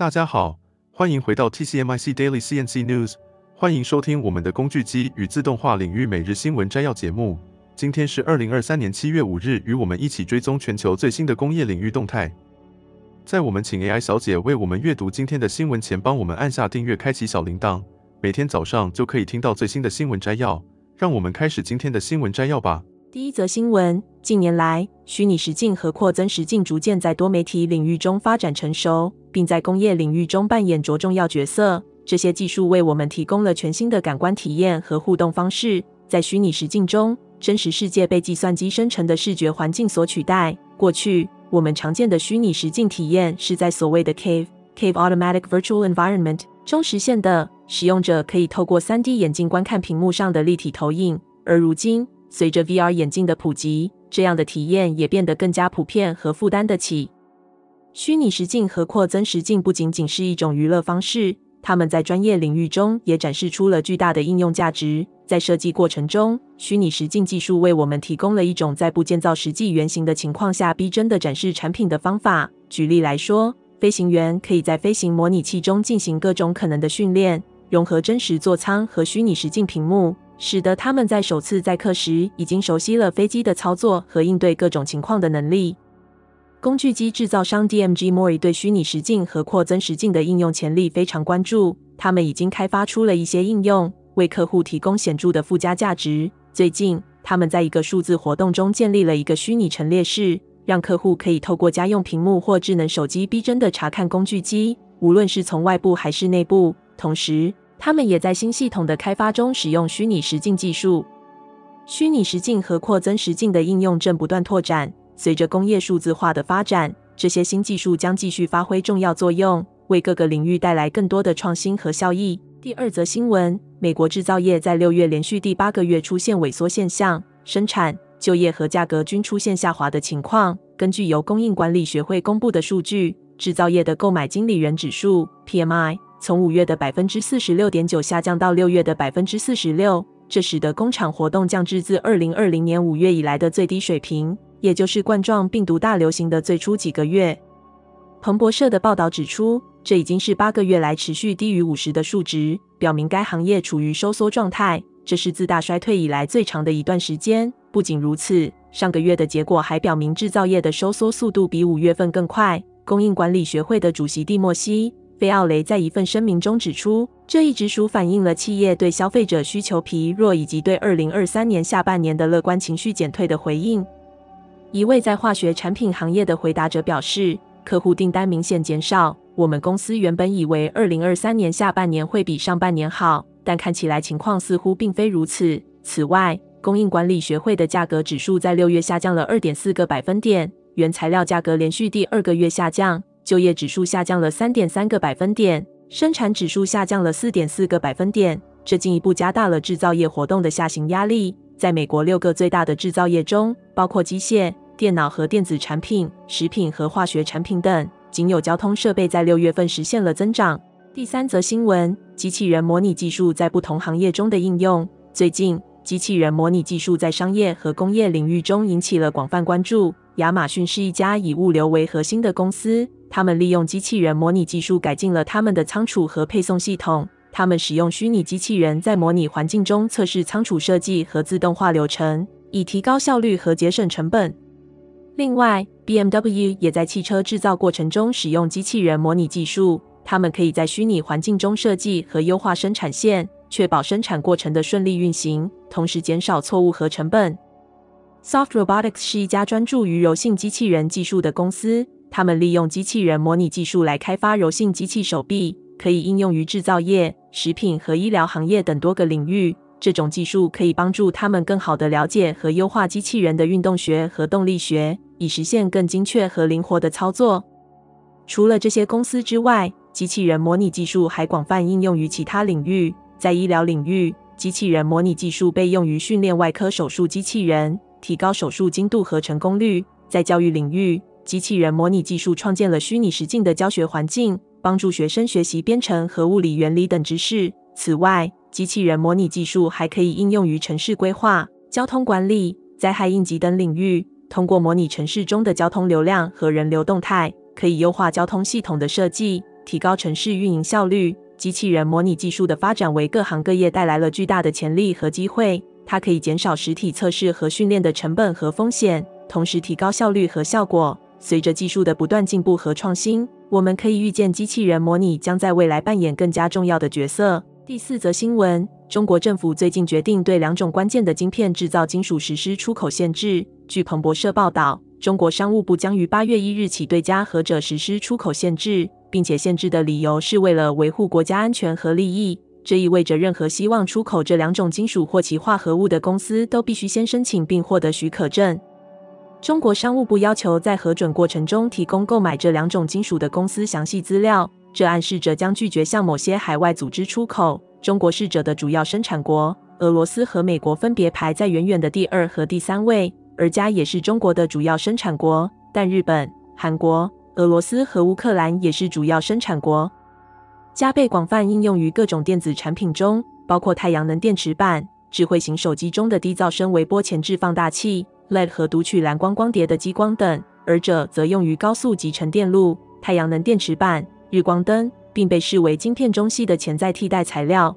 大家好，欢迎回到 TCMIC Daily CNC News，欢迎收听我们的工具机与自动化领域每日新闻摘要节目。今天是二零二三年七月五日，与我们一起追踪全球最新的工业领域动态。在我们请 AI 小姐为我们阅读今天的新闻前，帮我们按下订阅，开启小铃铛，每天早上就可以听到最新的新闻摘要。让我们开始今天的新闻摘要吧。第一则新闻：近年来，虚拟实境和扩增实境逐渐在多媒体领域中发展成熟，并在工业领域中扮演着重要角色。这些技术为我们提供了全新的感官体验和互动方式。在虚拟实境中，真实世界被计算机生成的视觉环境所取代。过去，我们常见的虚拟实境体验是在所谓的 Cave Cave Automatic Virtual Environment 中实现的，使用者可以透过 3D 眼镜观看屏幕上的立体投影。而如今，随着 VR 眼镜的普及，这样的体验也变得更加普遍和负担得起。虚拟实境和扩增实境不仅仅是一种娱乐方式，它们在专业领域中也展示出了巨大的应用价值。在设计过程中，虚拟实境技术为我们提供了一种在不建造实际原型的情况下逼真的展示产品的方法。举例来说，飞行员可以在飞行模拟器中进行各种可能的训练，融合真实座舱和虚拟实境屏幕。使得他们在首次载客时已经熟悉了飞机的操作和应对各种情况的能力。工具机制造商 DMG Mori 对虚拟实境和扩增实境的应用潜力非常关注，他们已经开发出了一些应用，为客户提供显著的附加价值。最近，他们在一个数字活动中建立了一个虚拟陈列室，让客户可以透过家用屏幕或智能手机逼真的查看工具机，无论是从外部还是内部。同时，他们也在新系统的开发中使用虚拟实境技术。虚拟实境和扩增实境的应用正不断拓展。随着工业数字化的发展，这些新技术将继续发挥重要作用，为各个领域带来更多的创新和效益。第二则新闻：美国制造业在六月连续第八个月出现萎缩现象，生产、就业和价格均出现下滑的情况。根据由供应管理学会公布的数据，制造业的购买经理人指数 （PMI）。从五月的百分之四十六点九下降到六月的百分之四十六，这使得工厂活动降至自二零二零年五月以来的最低水平，也就是冠状病毒大流行的最初几个月。彭博社的报道指出，这已经是八个月来持续低于五十的数值，表明该行业处于收缩状态，这是自大衰退以来最长的一段时间。不仅如此，上个月的结果还表明制造业的收缩速度比五月份更快。供应管理学会的主席蒂莫西。菲奥雷在一份声明中指出，这一直属反映了企业对消费者需求疲弱以及对二零二三年下半年的乐观情绪减退的回应。一位在化学产品行业的回答者表示，客户订单明显减少。我们公司原本以为二零二三年下半年会比上半年好，但看起来情况似乎并非如此。此外，供应管理学会的价格指数在六月下降了二点四个百分点，原材料价格连续第二个月下降。就业指数下降了三点三个百分点，生产指数下降了四点四个百分点，这进一步加大了制造业活动的下行压力。在美国六个最大的制造业中，包括机械、电脑和电子产品、食品和化学产品等，仅有交通设备在六月份实现了增长。第三则新闻：机器人模拟技术在不同行业中的应用。最近，机器人模拟技术在商业和工业领域中引起了广泛关注。亚马逊是一家以物流为核心的公司。他们利用机器人模拟技术改进了他们的仓储和配送系统。他们使用虚拟机器人在模拟环境中测试仓储设计和自动化流程，以提高效率和节省成本。另外，BMW 也在汽车制造过程中使用机器人模拟技术。他们可以在虚拟环境中设计和优化生产线，确保生产过程的顺利运行，同时减少错误和成本。Soft Robotics 是一家专注于柔性机器人技术的公司。他们利用机器人模拟技术来开发柔性机器手臂，可以应用于制造业、食品和医疗行业等多个领域。这种技术可以帮助他们更好地了解和优化机器人的运动学和动力学，以实现更精确和灵活的操作。除了这些公司之外，机器人模拟技术还广泛应用于其他领域。在医疗领域，机器人模拟技术被用于训练外科手术机器人，提高手术精度和成功率。在教育领域，机器人模拟技术创建了虚拟实境的教学环境，帮助学生学习编程和物理原理等知识。此外，机器人模拟技术还可以应用于城市规划、交通管理、灾害应急等领域。通过模拟城市中的交通流量和人流动态，可以优化交通系统的设计，提高城市运营效率。机器人模拟技术的发展为各行各业带来了巨大的潜力和机会。它可以减少实体测试和训练的成本和风险，同时提高效率和效果。随着技术的不断进步和创新，我们可以预见机器人模拟将在未来扮演更加重要的角色。第四则新闻：中国政府最近决定对两种关键的晶片制造金属实施出口限制。据彭博社报道，中国商务部将于八月一日起对镓和者实施出口限制，并且限制的理由是为了维护国家安全和利益。这意味着，任何希望出口这两种金属或其化合物的公司都必须先申请并获得许可证。中国商务部要求在核准过程中提供购买这两种金属的公司详细资料，这暗示着将拒绝向某些海外组织出口。中国是鍺的主要生产国，俄罗斯和美国分别排在远远的第二和第三位，而镓也是中国的主要生产国，但日本、韩国、俄罗斯和乌克兰也是主要生产国。镓被广泛应用于各种电子产品中，包括太阳能电池板、智慧型手机中的低噪声微波前置放大器、LED 和读取蓝光光碟的激光等；而者则用于高速集成电路、太阳能电池板、日光灯，并被视为晶片中系的潜在替代材料。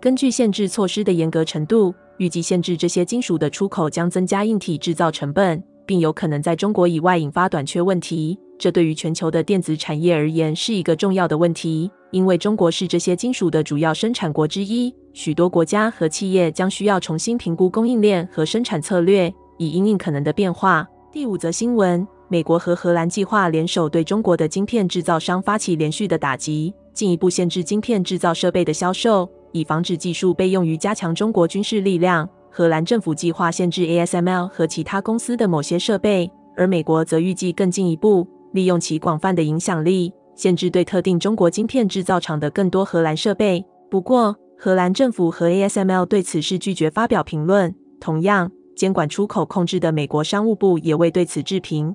根据限制措施的严格程度，预计限制这些金属的出口将增加硬体制造成本，并有可能在中国以外引发短缺问题。这对于全球的电子产业而言是一个重要的问题。因为中国是这些金属的主要生产国之一，许多国家和企业将需要重新评估供应链和生产策略，以因应可能的变化。第五则新闻：美国和荷兰计划联手对中国的晶片制造商发起连续的打击，进一步限制晶片制造设备的销售，以防止技术被用于加强中国军事力量。荷兰政府计划限制 ASML 和其他公司的某些设备，而美国则预计更进一步，利用其广泛的影响力。限制对特定中国晶片制造厂的更多荷兰设备。不过，荷兰政府和 ASML 对此事拒绝发表评论。同样，监管出口控制的美国商务部也未对此置评。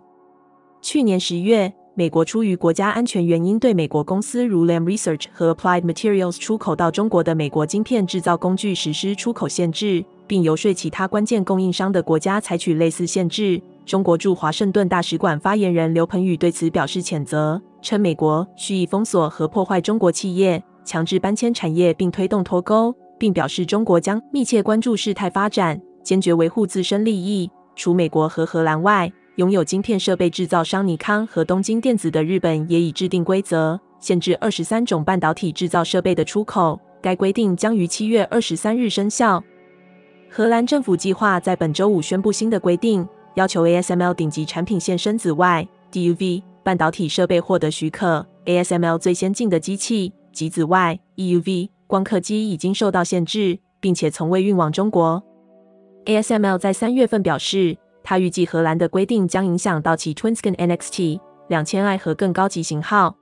去年十月，美国出于国家安全原因，对美国公司如 Lam Research 和 Applied Materials 出口到中国的美国晶片制造工具实施出口限制，并游说其他关键供应商的国家采取类似限制。中国驻华盛顿大使馆发言人刘鹏宇对此表示谴责。称美国蓄意封锁和破坏中国企业，强制搬迁产业并推动脱钩，并表示中国将密切关注事态发展，坚决维护自身利益。除美国和荷兰外，拥有晶片设备制造商尼康和东京电子的日本也已制定规则，限制二十三种半导体制造设备的出口。该规定将于七月二十三日生效。荷兰政府计划在本周五宣布新的规定，要求 ASML 顶级产品线深紫外 （DUV）。半导体设备获得许可，ASML 最先进的机器极紫外 （EUV） 光刻机已经受到限制，并且从未运往中国。ASML 在三月份表示，他预计荷兰的规定将影响到其 TWINSCAN NXT 两千 i 和更高级型号。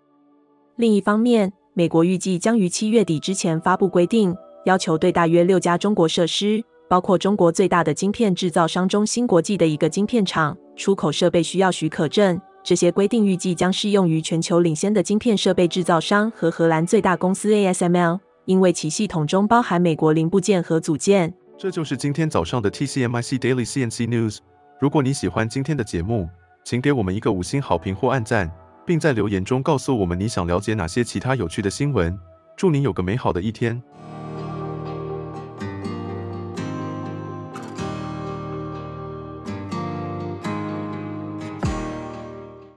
另一方面，美国预计将于七月底之前发布规定，要求对大约六家中国设施，包括中国最大的晶片制造商中芯国际的一个晶片厂，出口设备需要许可证。这些规定预计将适用于全球领先的晶片设备制造商和荷兰最大公司 ASML，因为其系统中包含美国零部件和组件。这就是今天早上的 TCMIC Daily CNC News。如果你喜欢今天的节目，请给我们一个五星好评或按赞，并在留言中告诉我们你想了解哪些其他有趣的新闻。祝您有个美好的一天。